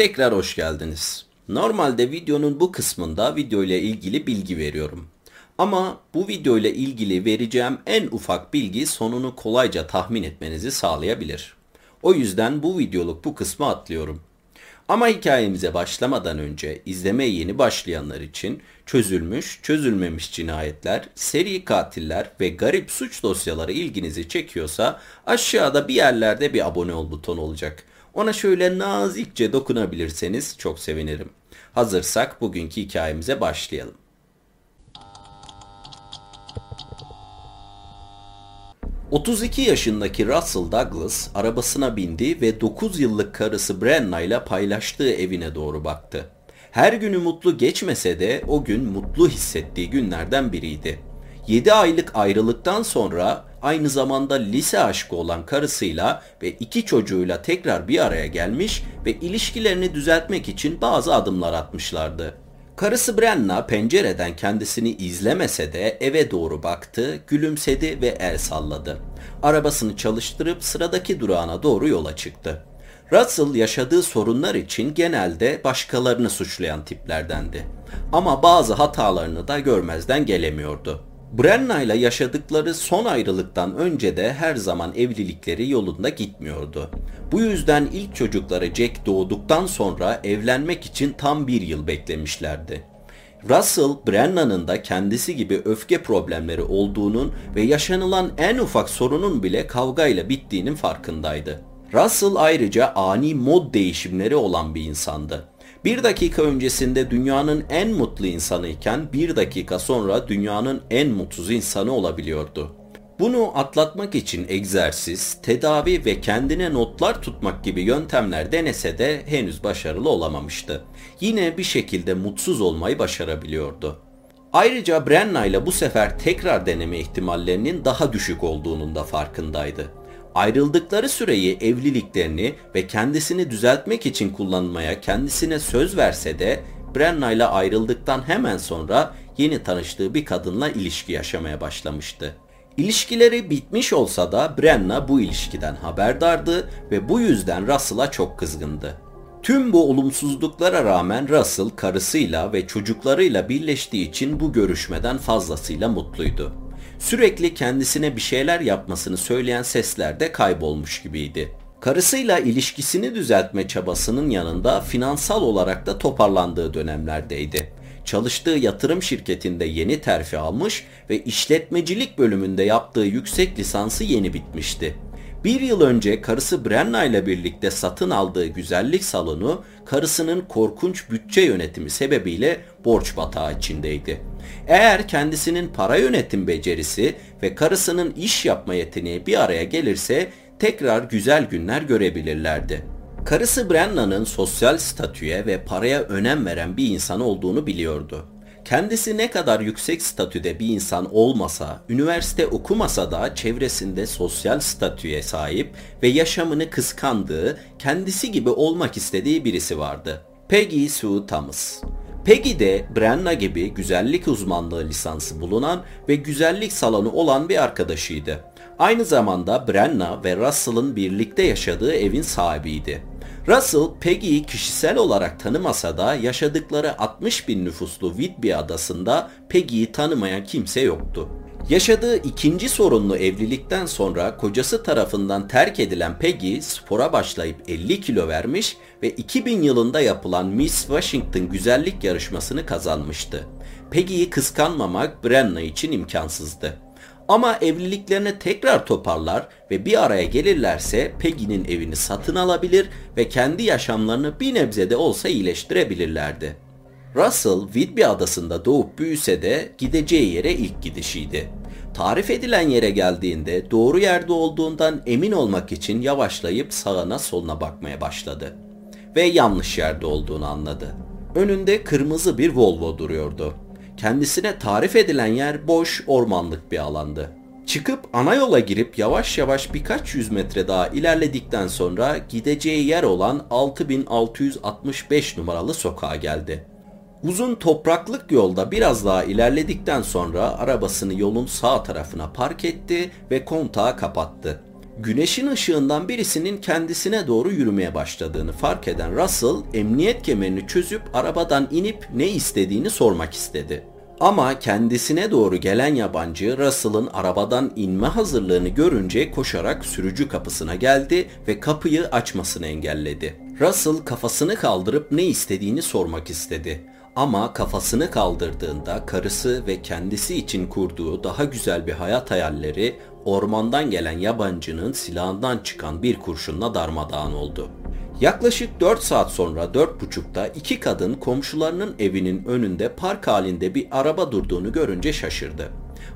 Tekrar hoş geldiniz. Normalde videonun bu kısmında video ile ilgili bilgi veriyorum. Ama bu video ile ilgili vereceğim en ufak bilgi sonunu kolayca tahmin etmenizi sağlayabilir. O yüzden bu videoluk bu kısmı atlıyorum. Ama hikayemize başlamadan önce izlemeye yeni başlayanlar için çözülmüş, çözülmemiş cinayetler, seri katiller ve garip suç dosyaları ilginizi çekiyorsa aşağıda bir yerlerde bir abone ol butonu olacak. Ona şöyle nazikçe dokunabilirseniz çok sevinirim. Hazırsak bugünkü hikayemize başlayalım. ...32 yaşındaki Russell Douglas arabasına bindi ve 9 yıllık karısı Brenna ile paylaştığı evine doğru baktı. Her günü mutlu geçmese de o gün mutlu hissettiği günlerden biriydi. 7 aylık ayrılıktan sonra aynı zamanda lise aşkı olan karısıyla ve iki çocuğuyla tekrar bir araya gelmiş ve ilişkilerini düzeltmek için bazı adımlar atmışlardı. Karısı Brenna pencereden kendisini izlemese de eve doğru baktı, gülümsedi ve el salladı. Arabasını çalıştırıp sıradaki durağına doğru yola çıktı. Russell yaşadığı sorunlar için genelde başkalarını suçlayan tiplerdendi. Ama bazı hatalarını da görmezden gelemiyordu. Brenna ile yaşadıkları son ayrılıktan önce de her zaman evlilikleri yolunda gitmiyordu. Bu yüzden ilk çocukları Jack doğduktan sonra evlenmek için tam bir yıl beklemişlerdi. Russell, Brenna'nın da kendisi gibi öfke problemleri olduğunun ve yaşanılan en ufak sorunun bile kavgayla bittiğinin farkındaydı. Russell ayrıca ani mod değişimleri olan bir insandı. Bir dakika öncesinde dünyanın en mutlu insanı iken bir dakika sonra dünyanın en mutsuz insanı olabiliyordu. Bunu atlatmak için egzersiz, tedavi ve kendine notlar tutmak gibi yöntemler denese de henüz başarılı olamamıştı. Yine bir şekilde mutsuz olmayı başarabiliyordu. Ayrıca Brenna ile bu sefer tekrar deneme ihtimallerinin daha düşük olduğunun da farkındaydı. Ayrıldıkları süreyi evliliklerini ve kendisini düzeltmek için kullanmaya kendisine söz verse de Brenna ile ayrıldıktan hemen sonra yeni tanıştığı bir kadınla ilişki yaşamaya başlamıştı. İlişkileri bitmiş olsa da Brenna bu ilişkiden haberdardı ve bu yüzden Russell'a çok kızgındı. Tüm bu olumsuzluklara rağmen Russell karısıyla ve çocuklarıyla birleştiği için bu görüşmeden fazlasıyla mutluydu. Sürekli kendisine bir şeyler yapmasını söyleyen sesler de kaybolmuş gibiydi. Karısıyla ilişkisini düzeltme çabasının yanında finansal olarak da toparlandığı dönemlerdeydi. Çalıştığı yatırım şirketinde yeni terfi almış ve işletmecilik bölümünde yaptığı yüksek lisansı yeni bitmişti. Bir yıl önce karısı Brenna ile birlikte satın aldığı güzellik salonu karısının korkunç bütçe yönetimi sebebiyle borç batağı içindeydi. Eğer kendisinin para yönetim becerisi ve karısının iş yapma yeteneği bir araya gelirse tekrar güzel günler görebilirlerdi. Karısı Brenna'nın sosyal statüye ve paraya önem veren bir insan olduğunu biliyordu. Kendisi ne kadar yüksek statüde bir insan olmasa, üniversite okumasa da çevresinde sosyal statüye sahip ve yaşamını kıskandığı, kendisi gibi olmak istediği birisi vardı. Peggy Sue Thomas. Peggy de Brenna gibi güzellik uzmanlığı lisansı bulunan ve güzellik salonu olan bir arkadaşıydı. Aynı zamanda Brenna ve Russell'ın birlikte yaşadığı evin sahibiydi. Russell, Peggy'yi kişisel olarak tanımasa da yaşadıkları 60 bin nüfuslu Whitby adasında Peggy'yi tanımayan kimse yoktu. Yaşadığı ikinci sorunlu evlilikten sonra kocası tarafından terk edilen Peggy spora başlayıp 50 kilo vermiş ve 2000 yılında yapılan Miss Washington güzellik yarışmasını kazanmıştı. Peggy'yi kıskanmamak Brenna için imkansızdı. Ama evliliklerine tekrar toparlar ve bir araya gelirlerse Peggy'nin evini satın alabilir ve kendi yaşamlarını bir nebze de olsa iyileştirebilirlerdi. Russell, Whidbey adasında doğup büyüse de gideceği yere ilk gidişiydi. Tarif edilen yere geldiğinde doğru yerde olduğundan emin olmak için yavaşlayıp sağına soluna bakmaya başladı. Ve yanlış yerde olduğunu anladı. Önünde kırmızı bir Volvo duruyordu. Kendisine tarif edilen yer boş ormanlık bir alandı. Çıkıp ana yola girip yavaş yavaş birkaç yüz metre daha ilerledikten sonra gideceği yer olan 6665 numaralı sokağa geldi. Uzun topraklık yolda biraz daha ilerledikten sonra arabasını yolun sağ tarafına park etti ve kontağı kapattı. Güneşin ışığından birisinin kendisine doğru yürümeye başladığını fark eden Russell emniyet kemerini çözüp arabadan inip ne istediğini sormak istedi. Ama kendisine doğru gelen yabancı Russell'ın arabadan inme hazırlığını görünce koşarak sürücü kapısına geldi ve kapıyı açmasını engelledi. Russell kafasını kaldırıp ne istediğini sormak istedi. Ama kafasını kaldırdığında karısı ve kendisi için kurduğu daha güzel bir hayat hayalleri ormandan gelen yabancının silahından çıkan bir kurşunla darmadağın oldu. Yaklaşık 4 saat sonra 4.30'da iki kadın komşularının evinin önünde park halinde bir araba durduğunu görünce şaşırdı.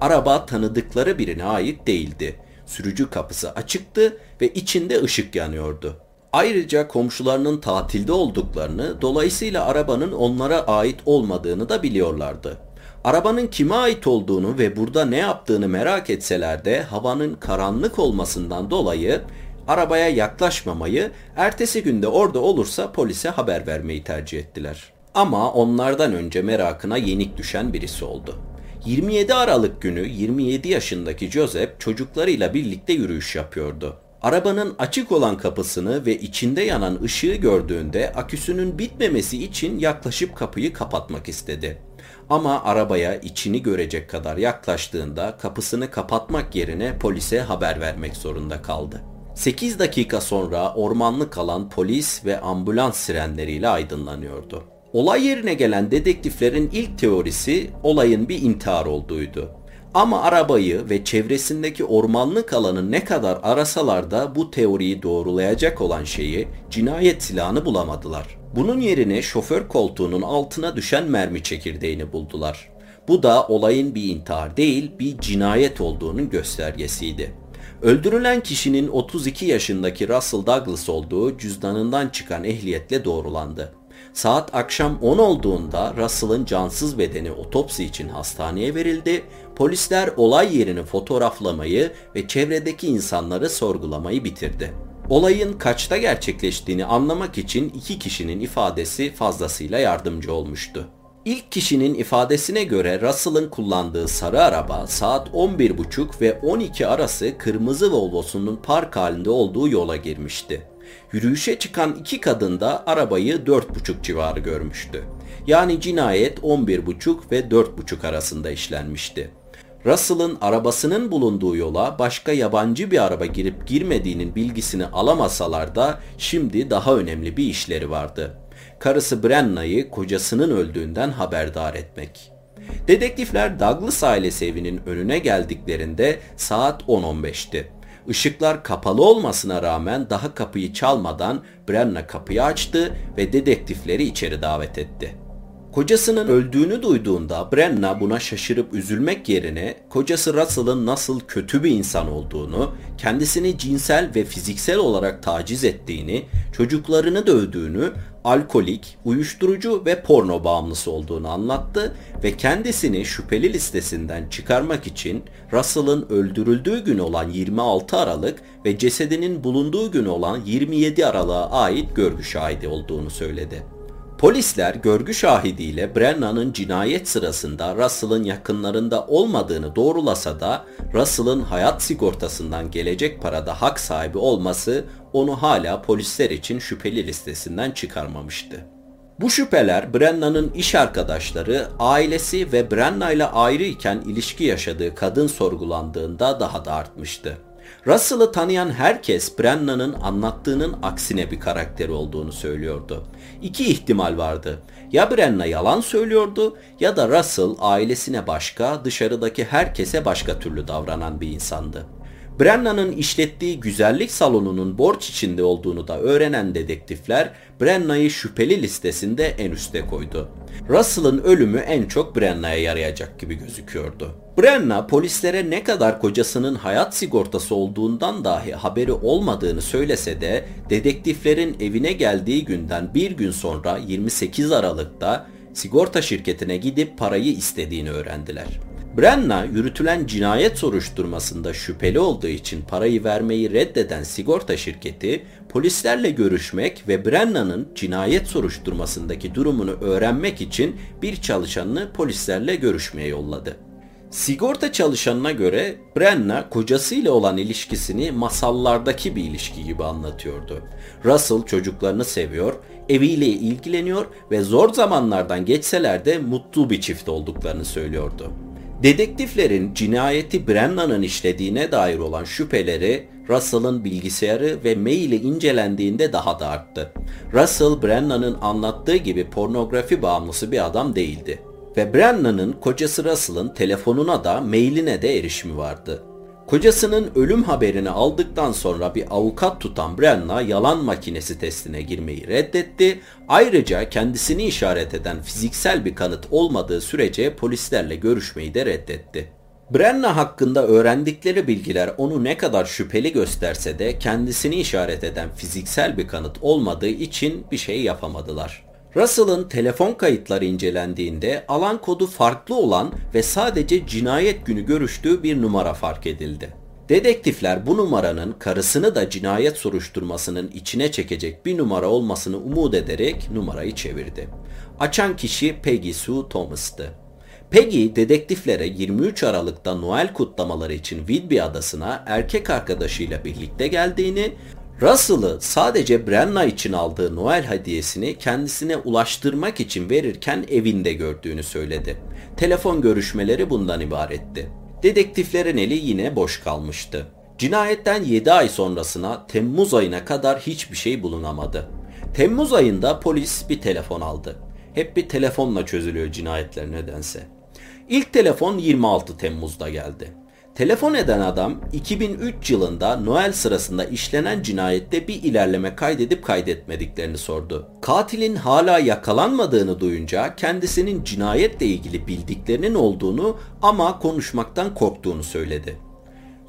Araba tanıdıkları birine ait değildi. Sürücü kapısı açıktı ve içinde ışık yanıyordu. Ayrıca komşularının tatilde olduklarını, dolayısıyla arabanın onlara ait olmadığını da biliyorlardı. Arabanın kime ait olduğunu ve burada ne yaptığını merak etseler de havanın karanlık olmasından dolayı arabaya yaklaşmamayı, ertesi günde orada olursa polise haber vermeyi tercih ettiler. Ama onlardan önce merakına yenik düşen birisi oldu. 27 Aralık günü 27 yaşındaki Joseph çocuklarıyla birlikte yürüyüş yapıyordu. Arabanın açık olan kapısını ve içinde yanan ışığı gördüğünde aküsünün bitmemesi için yaklaşıp kapıyı kapatmak istedi. Ama arabaya içini görecek kadar yaklaştığında kapısını kapatmak yerine polise haber vermek zorunda kaldı. 8 dakika sonra ormanlık alan polis ve ambulans sirenleriyle aydınlanıyordu. Olay yerine gelen dedektiflerin ilk teorisi olayın bir intihar olduğuydu. Ama arabayı ve çevresindeki ormanlık alanı ne kadar arasalar da bu teoriyi doğrulayacak olan şeyi cinayet silahını bulamadılar. Bunun yerine şoför koltuğunun altına düşen mermi çekirdeğini buldular. Bu da olayın bir intihar değil bir cinayet olduğunun göstergesiydi. Öldürülen kişinin 32 yaşındaki Russell Douglas olduğu cüzdanından çıkan ehliyetle doğrulandı. Saat akşam 10 olduğunda Russell'ın cansız bedeni otopsi için hastaneye verildi. Polisler olay yerini fotoğraflamayı ve çevredeki insanları sorgulamayı bitirdi. Olayın kaçta gerçekleştiğini anlamak için iki kişinin ifadesi fazlasıyla yardımcı olmuştu. İlk kişinin ifadesine göre Russell'ın kullandığı sarı araba saat 11.30 ve 12 arası kırmızı Volvo'sunun park halinde olduğu yola girmişti. Yürüyüşe çıkan iki kadın da arabayı 4.30 civarı görmüştü. Yani cinayet 11.30 ve 4.30 arasında işlenmişti. Russell'ın arabasının bulunduğu yola başka yabancı bir araba girip girmediğinin bilgisini alamasalar da şimdi daha önemli bir işleri vardı. Karısı Brenna'yı kocasının öldüğünden haberdar etmek. Dedektifler Douglas ailesi evinin önüne geldiklerinde saat 10.15'ti. Işıklar kapalı olmasına rağmen daha kapıyı çalmadan Brenna kapıyı açtı ve dedektifleri içeri davet etti. Kocasının öldüğünü duyduğunda Brenna buna şaşırıp üzülmek yerine kocası Russell'ın nasıl kötü bir insan olduğunu, kendisini cinsel ve fiziksel olarak taciz ettiğini, çocuklarını dövdüğünü, alkolik, uyuşturucu ve porno bağımlısı olduğunu anlattı ve kendisini şüpheli listesinden çıkarmak için Russell'ın öldürüldüğü gün olan 26 Aralık ve cesedinin bulunduğu gün olan 27 Aralık'a ait görgü şahidi olduğunu söyledi. Polisler görgü şahidiyle Brennan'ın cinayet sırasında Russell'ın yakınlarında olmadığını doğrulasa da Russell'ın hayat sigortasından gelecek parada hak sahibi olması onu hala polisler için şüpheli listesinden çıkarmamıştı. Bu şüpheler Brennan'ın iş arkadaşları, ailesi ve Brenna ile ayrı iken ilişki yaşadığı kadın sorgulandığında daha da artmıştı. Russell'ı tanıyan herkes Brennan'ın anlattığının aksine bir karakter olduğunu söylüyordu. İki ihtimal vardı. Ya Brenna yalan söylüyordu ya da Russell ailesine başka, dışarıdaki herkese başka türlü davranan bir insandı. Brenna'nın işlettiği güzellik salonunun borç içinde olduğunu da öğrenen dedektifler Brenna'yı şüpheli listesinde en üste koydu. Russell'ın ölümü en çok Brenna'ya yarayacak gibi gözüküyordu. Brenna polislere ne kadar kocasının hayat sigortası olduğundan dahi haberi olmadığını söylese de dedektiflerin evine geldiği günden bir gün sonra 28 Aralık'ta sigorta şirketine gidip parayı istediğini öğrendiler. Brenna yürütülen cinayet soruşturmasında şüpheli olduğu için parayı vermeyi reddeden sigorta şirketi polislerle görüşmek ve Brenna'nın cinayet soruşturmasındaki durumunu öğrenmek için bir çalışanını polislerle görüşmeye yolladı. Sigorta çalışanına göre Brenna kocasıyla olan ilişkisini masallardaki bir ilişki gibi anlatıyordu. Russell çocuklarını seviyor, eviyle ilgileniyor ve zor zamanlardan geçseler de mutlu bir çift olduklarını söylüyordu. Dedektiflerin cinayeti Brennan'ın işlediğine dair olan şüpheleri Russell'ın bilgisayarı ve maili incelendiğinde daha da arttı. Russell, Brennan'ın anlattığı gibi pornografi bağımlısı bir adam değildi. Ve Brennan'ın kocası Russell'ın telefonuna da mailine de erişimi vardı. Kocasının ölüm haberini aldıktan sonra bir avukat tutan Brenna yalan makinesi testine girmeyi reddetti. Ayrıca kendisini işaret eden fiziksel bir kanıt olmadığı sürece polislerle görüşmeyi de reddetti. Brenna hakkında öğrendikleri bilgiler onu ne kadar şüpheli gösterse de kendisini işaret eden fiziksel bir kanıt olmadığı için bir şey yapamadılar. Russell'ın telefon kayıtları incelendiğinde alan kodu farklı olan ve sadece cinayet günü görüştüğü bir numara fark edildi. Dedektifler bu numaranın karısını da cinayet soruşturmasının içine çekecek bir numara olmasını umut ederek numarayı çevirdi. Açan kişi Peggy Sue Thomas'tı. Peggy dedektiflere 23 Aralık'ta Noel kutlamaları için Whidbey adasına erkek arkadaşıyla birlikte geldiğini, Russell'ı sadece Brenna için aldığı Noel hediyesini kendisine ulaştırmak için verirken evinde gördüğünü söyledi. Telefon görüşmeleri bundan ibaretti. Dedektiflerin eli yine boş kalmıştı. Cinayetten 7 ay sonrasına Temmuz ayına kadar hiçbir şey bulunamadı. Temmuz ayında polis bir telefon aldı. Hep bir telefonla çözülüyor cinayetler nedense. İlk telefon 26 Temmuz'da geldi. Telefon eden adam 2003 yılında Noel sırasında işlenen cinayette bir ilerleme kaydedip kaydetmediklerini sordu. Katilin hala yakalanmadığını duyunca kendisinin cinayetle ilgili bildiklerinin olduğunu ama konuşmaktan korktuğunu söyledi.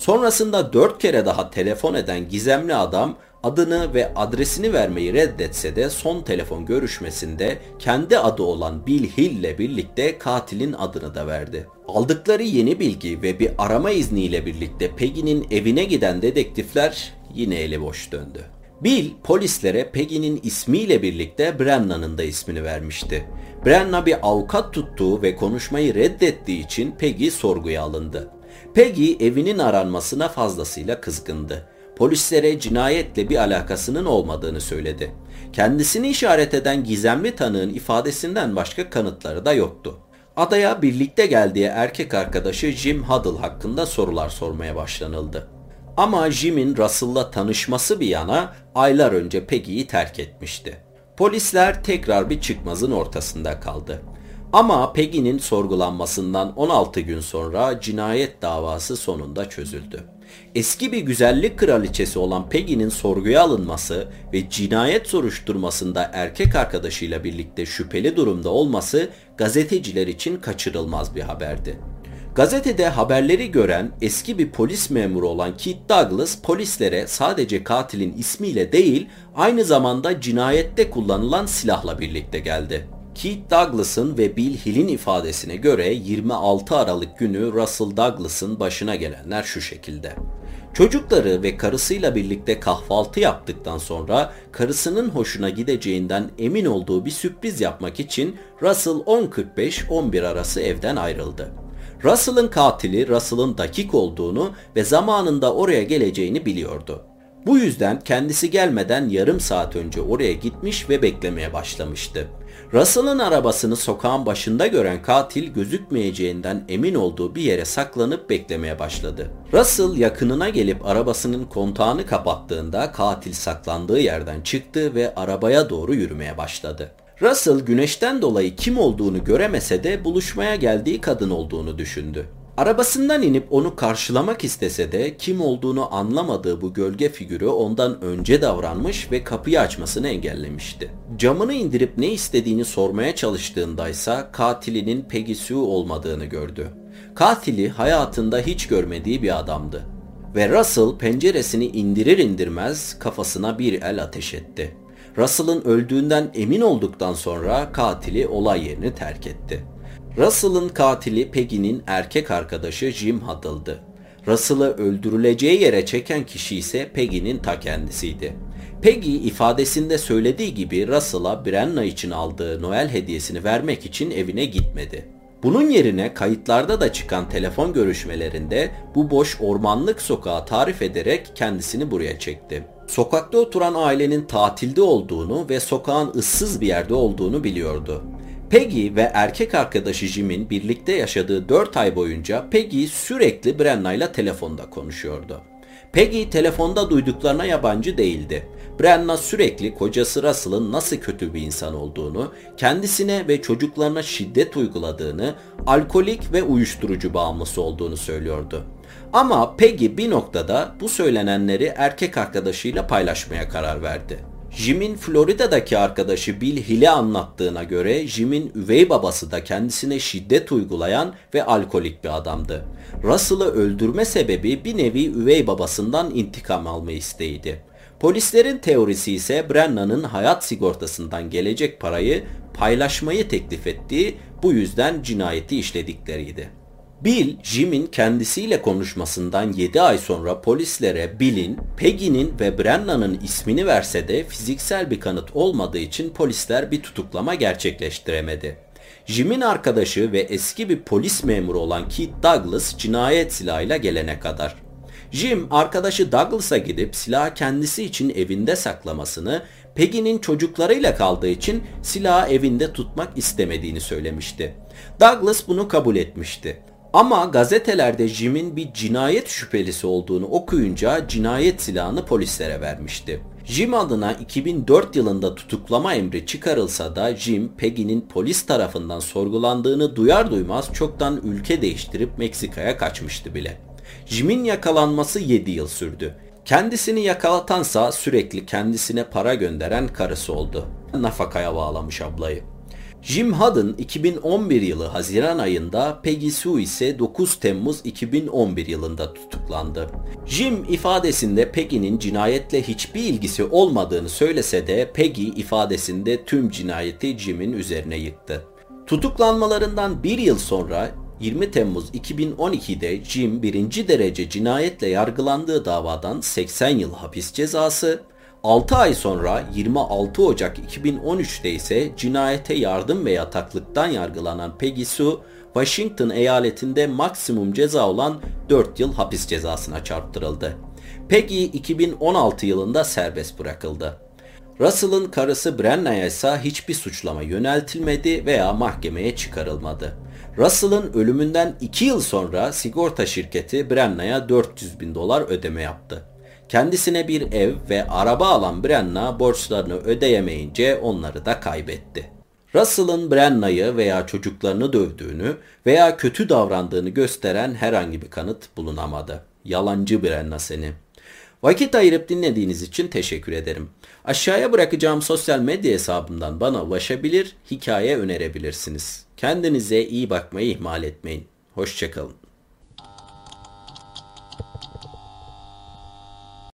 Sonrasında dört kere daha telefon eden gizemli adam adını ve adresini vermeyi reddetse de son telefon görüşmesinde kendi adı olan Bill Hill ile birlikte katilin adını da verdi. Aldıkları yeni bilgi ve bir arama izniyle birlikte Peggy'nin evine giden dedektifler yine eli boş döndü. Bill polislere Peggy'nin ismiyle birlikte Brennan'ın da ismini vermişti. Brenna bir avukat tuttuğu ve konuşmayı reddettiği için Peggy sorguya alındı. Peggy evinin aranmasına fazlasıyla kızgındı. Polislere cinayetle bir alakasının olmadığını söyledi. Kendisini işaret eden gizemli tanığın ifadesinden başka kanıtları da yoktu. Adaya birlikte geldiği erkek arkadaşı Jim Huddle hakkında sorular sormaya başlanıldı. Ama Jim'in Russell'la tanışması bir yana aylar önce Peggy'yi terk etmişti. Polisler tekrar bir çıkmazın ortasında kaldı. Ama Peggy'nin sorgulanmasından 16 gün sonra cinayet davası sonunda çözüldü. Eski bir güzellik kraliçesi olan Peggy'nin sorguya alınması ve cinayet soruşturmasında erkek arkadaşıyla birlikte şüpheli durumda olması gazeteciler için kaçırılmaz bir haberdi. Gazetede haberleri gören eski bir polis memuru olan Keith Douglas polislere sadece katilin ismiyle değil aynı zamanda cinayette kullanılan silahla birlikte geldi. Keith Douglas'ın ve Bill Hill'in ifadesine göre 26 Aralık günü Russell Douglas'ın başına gelenler şu şekilde. Çocukları ve karısıyla birlikte kahvaltı yaptıktan sonra karısının hoşuna gideceğinden emin olduğu bir sürpriz yapmak için Russell 10.45-11 arası evden ayrıldı. Russell'ın katili Russell'ın dakik olduğunu ve zamanında oraya geleceğini biliyordu. Bu yüzden kendisi gelmeden yarım saat önce oraya gitmiş ve beklemeye başlamıştı. Russell'ın arabasını sokağın başında gören katil gözükmeyeceğinden emin olduğu bir yere saklanıp beklemeye başladı. Russell yakınına gelip arabasının kontağını kapattığında katil saklandığı yerden çıktı ve arabaya doğru yürümeye başladı. Russell güneşten dolayı kim olduğunu göremese de buluşmaya geldiği kadın olduğunu düşündü. Arabasından inip onu karşılamak istese de kim olduğunu anlamadığı bu gölge figürü ondan önce davranmış ve kapıyı açmasını engellemişti. Camını indirip ne istediğini sormaya çalıştığındaysa katilinin Peggy Sue olmadığını gördü. Katili hayatında hiç görmediği bir adamdı. Ve Russell penceresini indirir indirmez kafasına bir el ateş etti. Russell'ın öldüğünden emin olduktan sonra katili olay yerini terk etti. Russell'ın katili Peggy'nin erkek arkadaşı Jim Huddle'dı. Russell'ı öldürüleceği yere çeken kişi ise Peggy'nin ta kendisiydi. Peggy ifadesinde söylediği gibi Russell'a Brenna için aldığı Noel hediyesini vermek için evine gitmedi. Bunun yerine kayıtlarda da çıkan telefon görüşmelerinde bu boş ormanlık sokağı tarif ederek kendisini buraya çekti. Sokakta oturan ailenin tatilde olduğunu ve sokağın ıssız bir yerde olduğunu biliyordu. Peggy ve erkek arkadaşı Jim'in birlikte yaşadığı 4 ay boyunca Peggy sürekli Brenna ile telefonda konuşuyordu. Peggy telefonda duyduklarına yabancı değildi. Brenna sürekli kocası Russell'ın nasıl kötü bir insan olduğunu, kendisine ve çocuklarına şiddet uyguladığını, alkolik ve uyuşturucu bağımlısı olduğunu söylüyordu. Ama Peggy bir noktada bu söylenenleri erkek arkadaşıyla paylaşmaya karar verdi. Jim'in Florida'daki arkadaşı Bill Hill'e anlattığına göre Jim'in üvey babası da kendisine şiddet uygulayan ve alkolik bir adamdı. Russell'ı öldürme sebebi bir nevi üvey babasından intikam alma isteğiydi. Polislerin teorisi ise Brennan'ın hayat sigortasından gelecek parayı paylaşmayı teklif ettiği bu yüzden cinayeti işledikleriydi. Bill, Jim'in kendisiyle konuşmasından 7 ay sonra polislere Bill'in, Peggy'nin ve Brennan'ın ismini verse de fiziksel bir kanıt olmadığı için polisler bir tutuklama gerçekleştiremedi. Jim'in arkadaşı ve eski bir polis memuru olan Keith Douglas cinayet silahıyla gelene kadar. Jim arkadaşı Douglas'a gidip silahı kendisi için evinde saklamasını, Peggy'nin çocuklarıyla kaldığı için silahı evinde tutmak istemediğini söylemişti. Douglas bunu kabul etmişti. Ama gazetelerde Jim'in bir cinayet şüphelisi olduğunu okuyunca cinayet silahını polislere vermişti. Jim adına 2004 yılında tutuklama emri çıkarılsa da Jim, Peggy'nin polis tarafından sorgulandığını duyar duymaz çoktan ülke değiştirip Meksika'ya kaçmıştı bile. Jim'in yakalanması 7 yıl sürdü. Kendisini yakalatansa sürekli kendisine para gönderen karısı oldu. Nafakaya bağlamış ablayı. Jim Hudden 2011 yılı Haziran ayında, Peggy Sue ise 9 Temmuz 2011 yılında tutuklandı. Jim ifadesinde Peggy'nin cinayetle hiçbir ilgisi olmadığını söylese de Peggy ifadesinde tüm cinayeti Jim'in üzerine yıktı. Tutuklanmalarından bir yıl sonra 20 Temmuz 2012'de Jim birinci derece cinayetle yargılandığı davadan 80 yıl hapis cezası, 6 ay sonra 26 Ocak 2013'te ise cinayete yardım ve yataklıktan yargılanan Peggy Sue, Washington eyaletinde maksimum ceza olan 4 yıl hapis cezasına çarptırıldı. Peggy 2016 yılında serbest bırakıldı. Russell'ın karısı Brenna'ya ise hiçbir suçlama yöneltilmedi veya mahkemeye çıkarılmadı. Russell'ın ölümünden 2 yıl sonra sigorta şirketi Brenna'ya 400 bin dolar ödeme yaptı. Kendisine bir ev ve araba alan Brenna borçlarını ödeyemeyince onları da kaybetti. Russell'ın Brenna'yı veya çocuklarını dövdüğünü veya kötü davrandığını gösteren herhangi bir kanıt bulunamadı. Yalancı Brenna seni. Vakit ayırıp dinlediğiniz için teşekkür ederim. Aşağıya bırakacağım sosyal medya hesabımdan bana ulaşabilir, hikaye önerebilirsiniz. Kendinize iyi bakmayı ihmal etmeyin. Hoşçakalın.